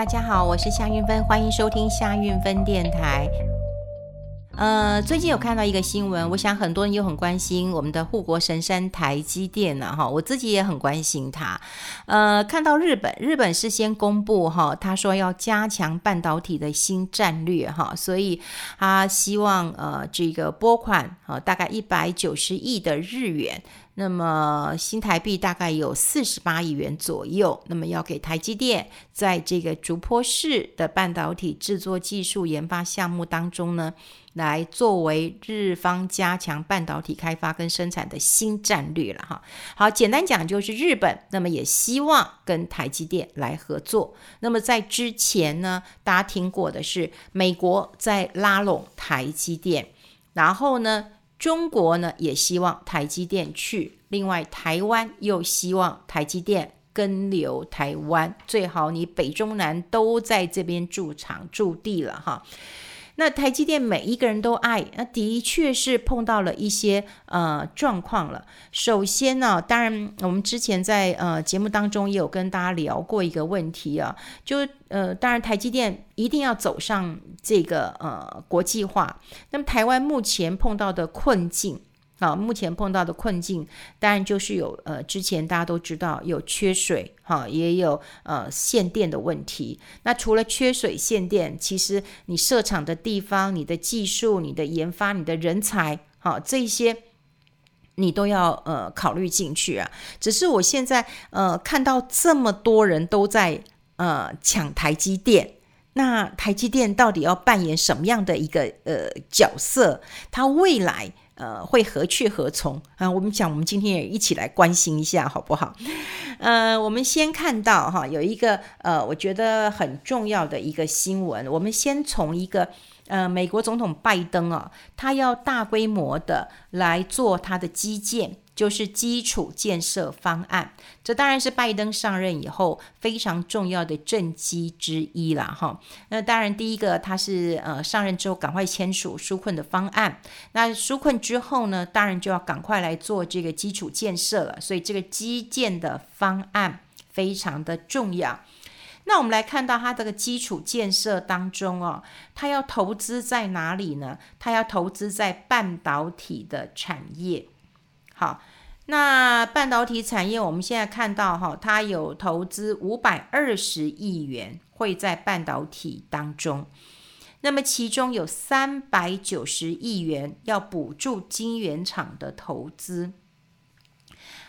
大家好，我是夏运芬，欢迎收听夏运芬电台。呃，最近有看到一个新闻，我想很多人又很关心我们的护国神山台积电呢，哈，我自己也很关心它。呃，看到日本，日本是先公布哈，他说要加强半导体的新战略哈，所以他希望呃这个拨款啊大概一百九十亿的日元。那么新台币大概有四十八亿元左右，那么要给台积电在这个竹坡市的半导体制作技术研发项目当中呢，来作为日方加强半导体开发跟生产的新战略了哈。好，简单讲就是日本，那么也希望跟台积电来合作。那么在之前呢，大家听过的是美国在拉拢台积电，然后呢，中国呢也希望台积电去，另外台湾又希望台积电跟留台湾，最好你北中南都在这边驻场驻地了哈。那台积电每一个人都爱，那的确是碰到了一些呃状况了。首先呢、啊，当然我们之前在呃节目当中也有跟大家聊过一个问题啊，就呃当然台积电一定要走上这个呃国际化。那么台湾目前碰到的困境。啊，目前碰到的困境，当然就是有呃，之前大家都知道有缺水，哈，也有呃限电的问题。那除了缺水限电，其实你设厂的地方、你的技术、你的研发、你的人才，好，这些你都要呃考虑进去啊。只是我现在呃看到这么多人都在呃抢台积电，那台积电到底要扮演什么样的一个呃角色？它未来？呃，会何去何从啊？我们讲，我们今天也一起来关心一下，好不好？呃，我们先看到哈，有一个呃，我觉得很重要的一个新闻。我们先从一个呃，美国总统拜登啊，他要大规模的来做他的基建。就是基础建设方案，这当然是拜登上任以后非常重要的政绩之一了哈。那当然，第一个他是呃上任之后赶快签署纾困的方案，那纾困之后呢，当然就要赶快来做这个基础建设了。所以这个基建的方案非常的重要。那我们来看到他这个基础建设当中哦，他要投资在哪里呢？他要投资在半导体的产业。好。那半导体产业，我们现在看到哈，它有投资五百二十亿元会在半导体当中，那么其中有三百九十亿元要补助晶圆厂的投资，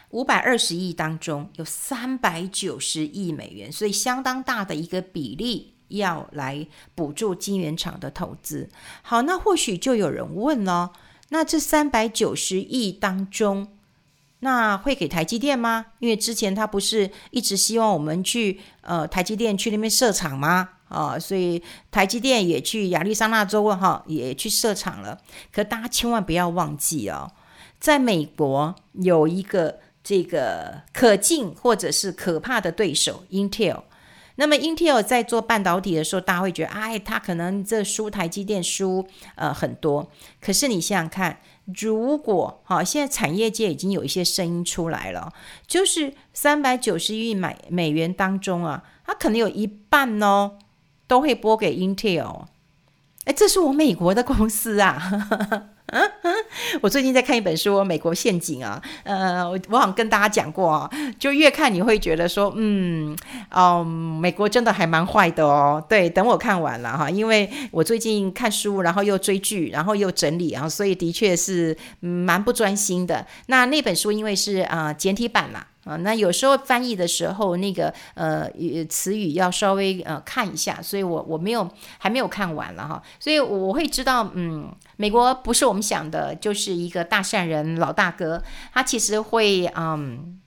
五百二十亿当中有三百九十亿美元，所以相当大的一个比例要来补助晶圆厂的投资。好，那或许就有人问了，那这三百九十亿当中，那会给台积电吗？因为之前他不是一直希望我们去呃台积电去那边设厂吗？啊、所以台积电也去亚利桑那州哈也去设厂了。可大家千万不要忘记哦，在美国有一个这个可敬或者是可怕的对手 Intel。那么 Intel 在做半导体的时候，大家会觉得哎，它可能这输台积电输呃很多。可是你想想看。如果哈，现在产业界已经有一些声音出来了，就是三百九十亿美美元当中啊，它可能有一半哦，都会拨给 Intel。哎，这是我美国的公司啊。嗯嗯，我最近在看一本书《美国陷阱》啊，呃，我我好像跟大家讲过啊，就越看你会觉得说，嗯，哦，美国真的还蛮坏的哦。对，等我看完了哈，因为我最近看书，然后又追剧，然后又整理啊，所以的确是蛮不专心的。那那本书因为是啊、呃、简体版嘛。啊，那有时候翻译的时候，那个呃词语要稍微呃看一下，所以我我没有还没有看完了哈，所以我会知道，嗯，美国不是我们想的，就是一个大善人老大哥，他其实会嗯，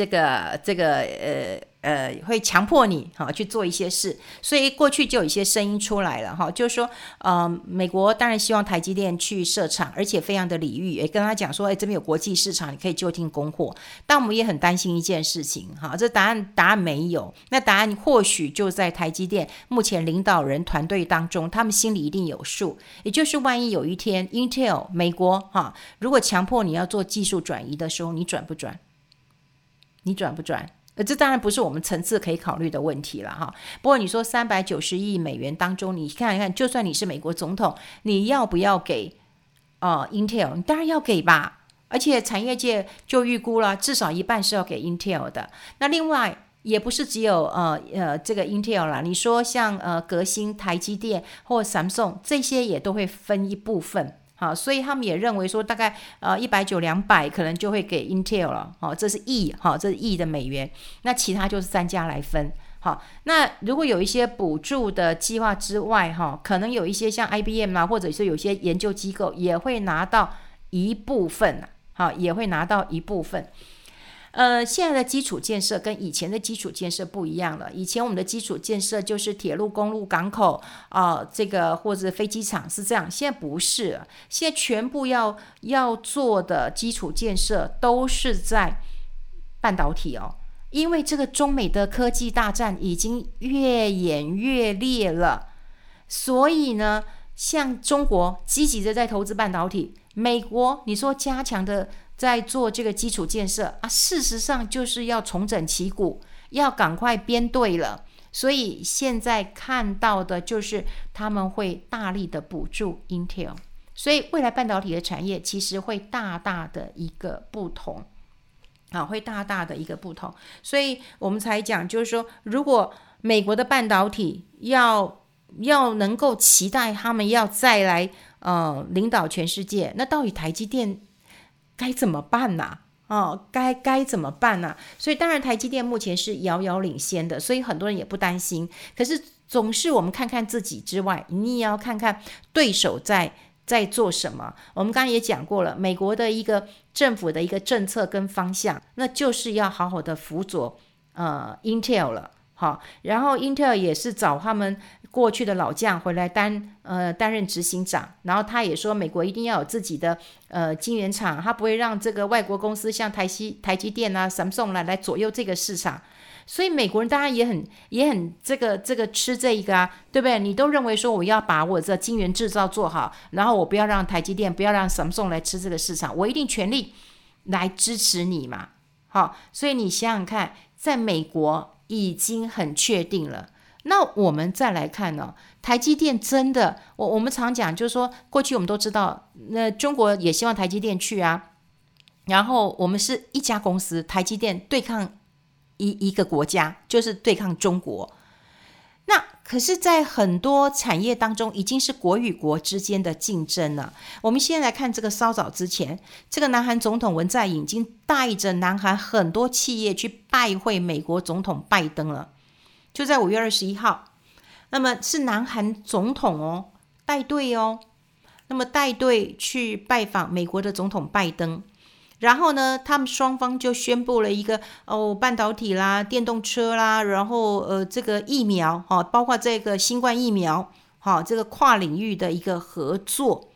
这个这个呃。呃，会强迫你哈去做一些事，所以过去就有一些声音出来了哈，就是说，呃，美国当然希望台积电去设厂，而且非常的礼遇，也跟他讲说，哎，这边有国际市场，你可以就近供货。但我们也很担心一件事情哈，这答案答案没有，那答案或许就在台积电目前领导人团队当中，他们心里一定有数。也就是万一有一天，Intel 美国哈，如果强迫你要做技术转移的时候，你转不转？你转不转？呃，这当然不是我们层次可以考虑的问题了哈。不过你说三百九十亿美元当中，你看一看，就算你是美国总统，你要不要给呃 Intel？你当然要给吧。而且产业界就预估了，至少一半是要给 Intel 的。那另外也不是只有呃呃这个 Intel 啦，你说像呃革新、台积电或 Samsung 这些也都会分一部分。好，所以他们也认为说，大概呃一百九两百可能就会给 Intel 了。好，这是亿，好，这是亿的美元。那其他就是三家来分。好，那如果有一些补助的计划之外，哈，可能有一些像 IBM 啊，或者是有些研究机构也会拿到一部分。好，也会拿到一部分。呃，现在的基础建设跟以前的基础建设不一样了。以前我们的基础建设就是铁路、公路、港口啊、这个或者飞机场是这样。现在不是，现在全部要要做的基础建设都是在半导体哦。因为这个中美的科技大战已经越演越烈了，所以呢，像中国积极的在投资半导体。美国，你说加强的在做这个基础建设啊，事实上就是要重整旗鼓，要赶快编队了。所以现在看到的就是他们会大力的补助 Intel，所以未来半导体的产业其实会大大的一个不同，啊，会大大的一个不同。所以我们才讲，就是说，如果美国的半导体要要能够期待他们要再来。呃，领导全世界，那到底台积电该怎么办呢？哦，该该怎么办呢？所以当然，台积电目前是遥遥领先的，所以很多人也不担心。可是总是我们看看自己之外，你也要看看对手在在做什么。我们刚刚也讲过了，美国的一个政府的一个政策跟方向，那就是要好好的辅佐呃 Intel 了。好，然后英特尔也是找他们过去的老将回来担呃担任执行长，然后他也说美国一定要有自己的呃晶圆厂，他不会让这个外国公司像台积台积电啊、Samsung 来来左右这个市场，所以美国人当然也很也很这个这个吃这一个啊，对不对？你都认为说我要把我这晶圆制造做好，然后我不要让台积电不要让 Samsung 来吃这个市场，我一定全力来支持你嘛。好，所以你想想看，在美国。已经很确定了。那我们再来看呢、哦？台积电真的，我我们常讲，就是说，过去我们都知道，那中国也希望台积电去啊。然后我们是一家公司，台积电对抗一一个国家，就是对抗中国。可是，在很多产业当中，已经是国与国之间的竞争了。我们先来看这个，稍早之前，这个南韩总统文在寅已经带着南韩很多企业去拜会美国总统拜登了，就在五月二十一号。那么是南韩总统哦，带队哦，那么带队去拜访美国的总统拜登。然后呢，他们双方就宣布了一个哦，半导体啦、电动车啦，然后呃，这个疫苗哈、哦，包括这个新冠疫苗，哈、哦，这个跨领域的一个合作。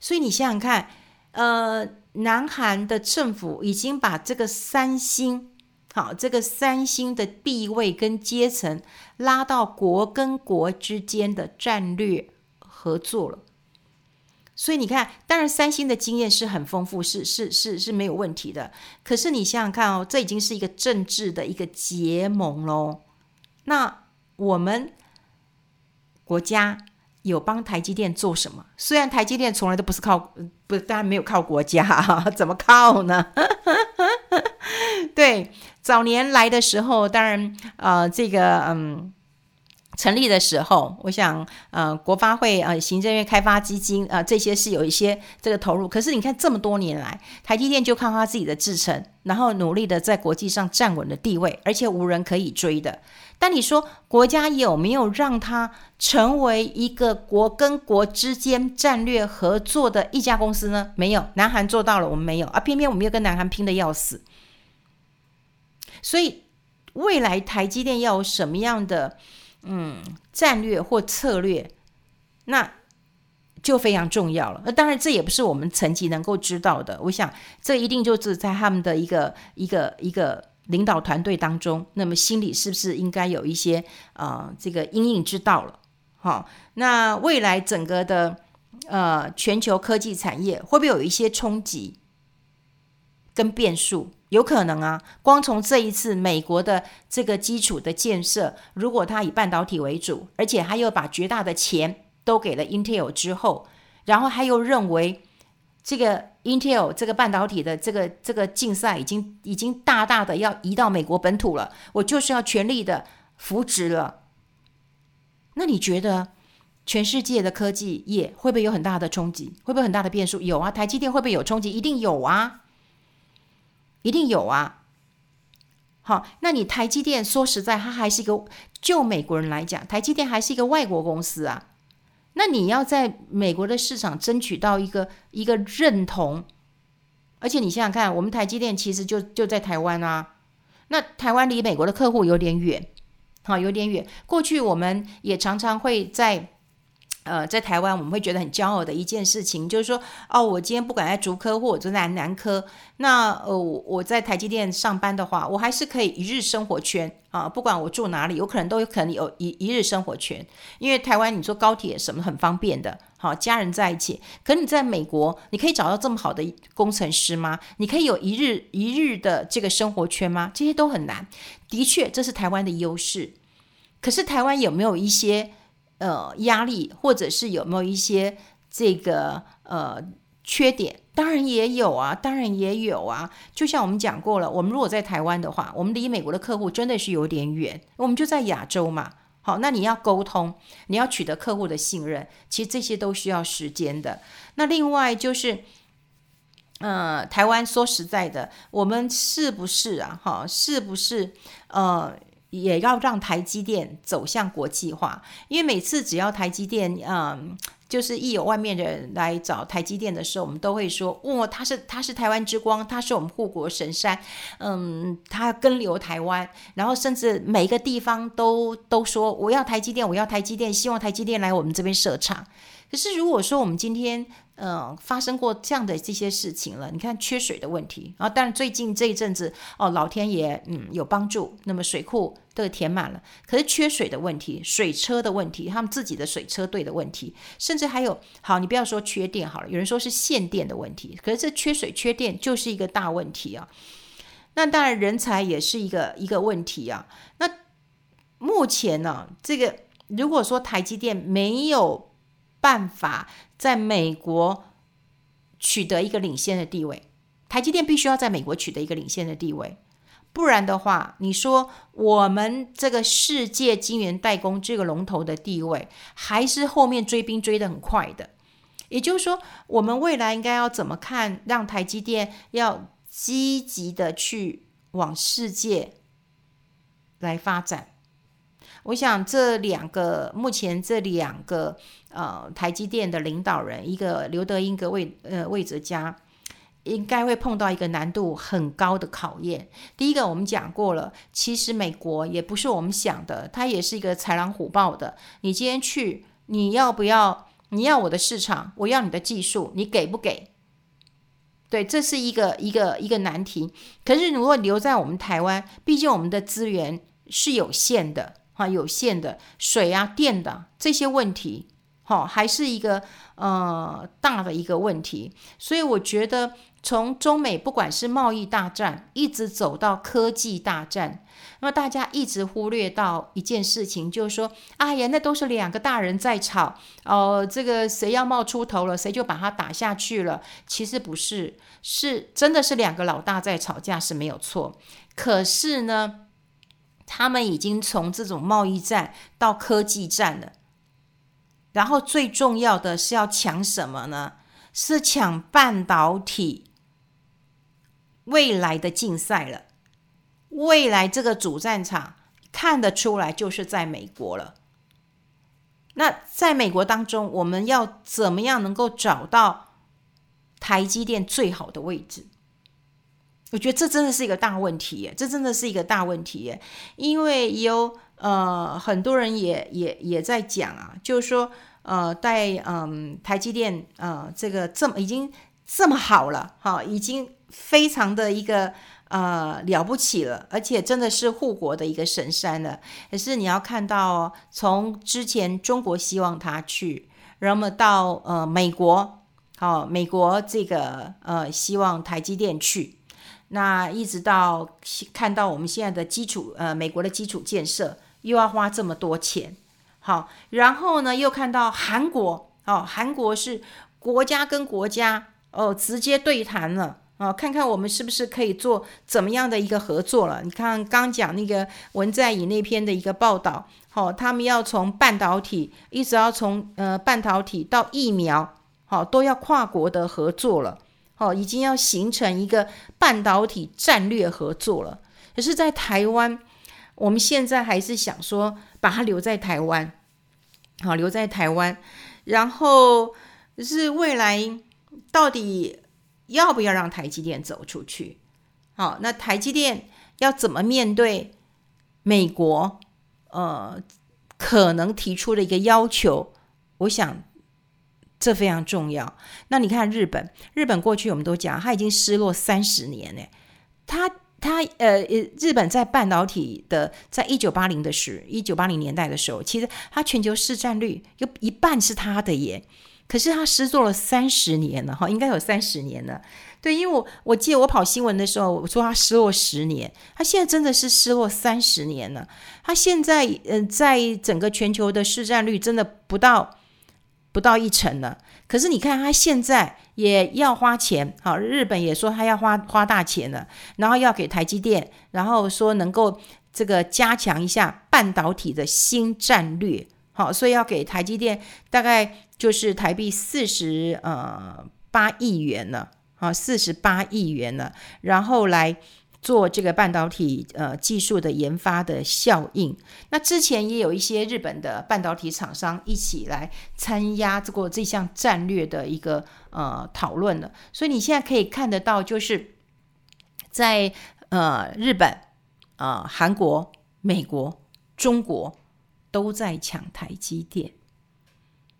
所以你想想看，呃，南韩的政府已经把这个三星，好，这个三星的地位跟阶层拉到国跟国之间的战略合作了。所以你看，当然三星的经验是很丰富，是是是是没有问题的。可是你想想看哦，这已经是一个政治的一个结盟喽。那我们国家有帮台积电做什么？虽然台积电从来都不是靠，不，当然没有靠国家，怎么靠呢？对，早年来的时候，当然，呃，这个，嗯。成立的时候，我想，呃，国发会、呃，行政院开发基金，呃，这些是有一些这个投入。可是你看，这么多年来，台积电就靠他自己的制程，然后努力的在国际上站稳了地位，而且无人可以追的。但你说，国家有没有让他成为一个国跟国之间战略合作的一家公司呢？没有，南韩做到了，我们没有啊。偏偏我们又跟南韩拼得要死。所以，未来台积电要有什么样的？嗯，战略或策略，那就非常重要了。那当然，这也不是我们层级能够知道的。我想，这一定就是在他们的一个一个一个领导团队当中，那么心里是不是应该有一些啊、这个阴影之道了？好，那未来整个的呃全球科技产业会不会有一些冲击跟变数？有可能啊，光从这一次美国的这个基础的建设，如果他以半导体为主，而且他又把绝大的钱都给了 Intel 之后，然后他又认为这个 Intel 这个半导体的这个这个竞赛已经已经大大的要移到美国本土了，我就是要全力的扶植了。那你觉得全世界的科技业会不会有很大的冲击？会不会很大的变数？有啊，台积电会不会有冲击？一定有啊。一定有啊，好，那你台积电说实在，它还是一个就美国人来讲，台积电还是一个外国公司啊。那你要在美国的市场争取到一个一个认同，而且你想想看，我们台积电其实就就在台湾啊，那台湾离美国的客户有点远，好，有点远。过去我们也常常会在。呃，在台湾我们会觉得很骄傲的一件事情，就是说，哦，我今天不管在竹科或者在南科，那呃，我在台积电上班的话，我还是可以一日生活圈啊，不管我住哪里，有可能都有可能有一一日生活圈，因为台湾你坐高铁什么很方便的，好，家人在一起。可你在美国，你可以找到这么好的工程师吗？你可以有一日一日的这个生活圈吗？这些都很难。的确，这是台湾的优势。可是台湾有没有一些？呃，压力或者是有没有一些这个呃缺点？当然也有啊，当然也有啊。就像我们讲过了，我们如果在台湾的话，我们离美国的客户真的是有点远，我们就在亚洲嘛。好，那你要沟通，你要取得客户的信任，其实这些都需要时间的。那另外就是，呃，台湾说实在的，我们是不是啊？哈，是不是呃？也要让台积电走向国际化，因为每次只要台积电，嗯，就是一有外面的人来找台积电的时候，我们都会说，哇，他是他是台湾之光，他是我们护国神山，嗯，他根留台湾，然后甚至每一个地方都都说我要台积电，我要台积电，希望台积电来我们这边设厂。可是如果说我们今天，嗯，发生过这样的这些事情了。你看缺水的问题啊，当然最近这一阵子哦，老天爷嗯有帮助，那么水库都填满了。可是缺水的问题、水车的问题、他们自己的水车队的问题，甚至还有好，你不要说缺电好了，有人说是限电的问题。可是这缺水缺电就是一个大问题啊。那当然人才也是一个一个问题啊。那目前呢，这个如果说台积电没有办法。在美国取得一个领先的地位，台积电必须要在美国取得一个领先的地位，不然的话，你说我们这个世界晶圆代工这个龙头的地位，还是后面追兵追得很快的。也就是说，我们未来应该要怎么看？让台积电要积极的去往世界来发展。我想这两个目前这两个呃台积电的领导人，一个刘德英，一个魏呃魏哲家，应该会碰到一个难度很高的考验。第一个我们讲过了，其实美国也不是我们想的，它也是一个豺狼虎豹的。你今天去，你要不要？你要我的市场，我要你的技术，你给不给？对，这是一个一个一个难题。可是如果留在我们台湾，毕竟我们的资源是有限的。啊，有限的水啊、电的这些问题，好，还是一个呃大的一个问题。所以我觉得，从中美不管是贸易大战，一直走到科技大战，那么大家一直忽略到一件事情，就是说，哎呀，那都是两个大人在吵哦，这个谁要冒出头了，谁就把他打下去了。其实不是，是真的是两个老大在吵架是没有错。可是呢，他们已经从这种贸易战到科技战了，然后最重要的是要抢什么呢？是抢半导体未来的竞赛了。未来这个主战场看得出来就是在美国了。那在美国当中，我们要怎么样能够找到台积电最好的位置？我觉得这真的是一个大问题耶，这真的是一个大问题耶，因为有呃很多人也也也在讲啊，就是说呃在嗯、台积电呃这个这么已经这么好了哈，已经非常的一个呃了不起了，而且真的是护国的一个神山了。可是你要看到哦从之前中国希望他去，然后到呃美国，好美国这个呃希望台积电去。那一直到看到我们现在的基础，呃，美国的基础建设又要花这么多钱，好，然后呢，又看到韩国，哦，韩国是国家跟国家哦直接对谈了。哦，看看我们是不是可以做怎么样的一个合作了？你看刚讲那个文在寅那篇的一个报道，好、哦，他们要从半导体一直要从呃半导体到疫苗，好、哦，都要跨国的合作了，哦，已经要形成一个半导体战略合作了。可是，在台湾，我们现在还是想说把它留在台湾，好、留在台湾，然后是未来到底。要不要让台积电走出去？好，那台积电要怎么面对美国？呃，可能提出的一个要求，我想这非常重要。那你看日本，日本过去我们都讲，它已经失落三十年呢。它它呃，日本在半导体的，在一九八零的时，一九八零年代的时候，其实它全球市占率有一半是它的耶。可是他失落了三十年了哈，应该有三十年了。对，因为我我记得我跑新闻的时候，我说他失落十年，他现在真的是失落三十年了。他现在嗯、呃，在整个全球的市占率真的不到不到一成了。可是你看他现在也要花钱，好，日本也说他要花花大钱了，然后要给台积电，然后说能够这个加强一下半导体的新战略，好，所以要给台积电大概。就是台币四十呃八亿元了啊，四十八亿元了，然后来做这个半导体呃技术的研发的效应。那之前也有一些日本的半导体厂商一起来参加这个这项战略的一个呃讨论了。所以你现在可以看得到，就是在呃日本啊、呃、韩国、美国、中国都在抢台积电。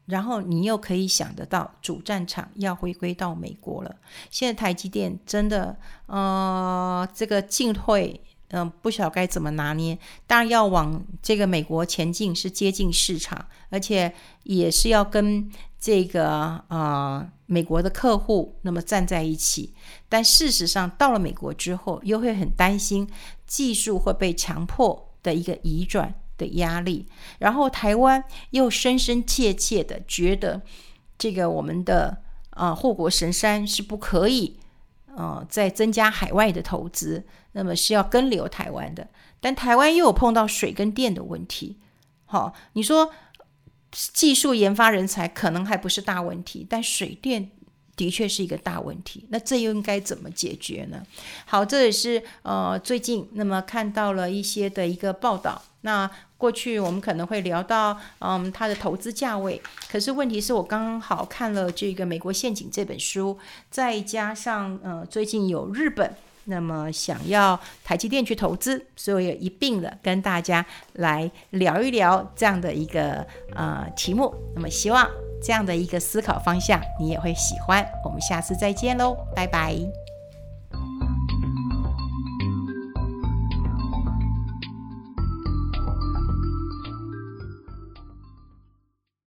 然后你又可以想得到，主战场要回归到美国了。现在台积电真的，呃，这个进退，嗯、不晓该怎么拿捏。当然要往这个美国前进，是接近市场，而且也是要跟这个呃美国的客户那么站在一起。但事实上，到了美国之后，又会很担心技术会被强迫的一个移转。的压力，然后台湾又深深切切的觉得，这个我们的啊护国神山是不可以呃再增加海外的投资，那么是要跟留台湾的。但台湾又有碰到水跟电的问题，好、你说技术研发人才可能还不是大问题，但水电的确是一个大问题。那这又应该怎么解决呢？好，这也是呃最近那么看到了一些的一个报道，那。过去我们可能会聊到，嗯，它的投资价位。可是问题是我刚好看了这个《美国陷阱》这本书，再加上呃，最近有日本那么想要台积电去投资，所以也一并的跟大家来聊一聊这样的一个呃题目。那么希望这样的一个思考方向你也会喜欢。我们下次再见喽，拜拜。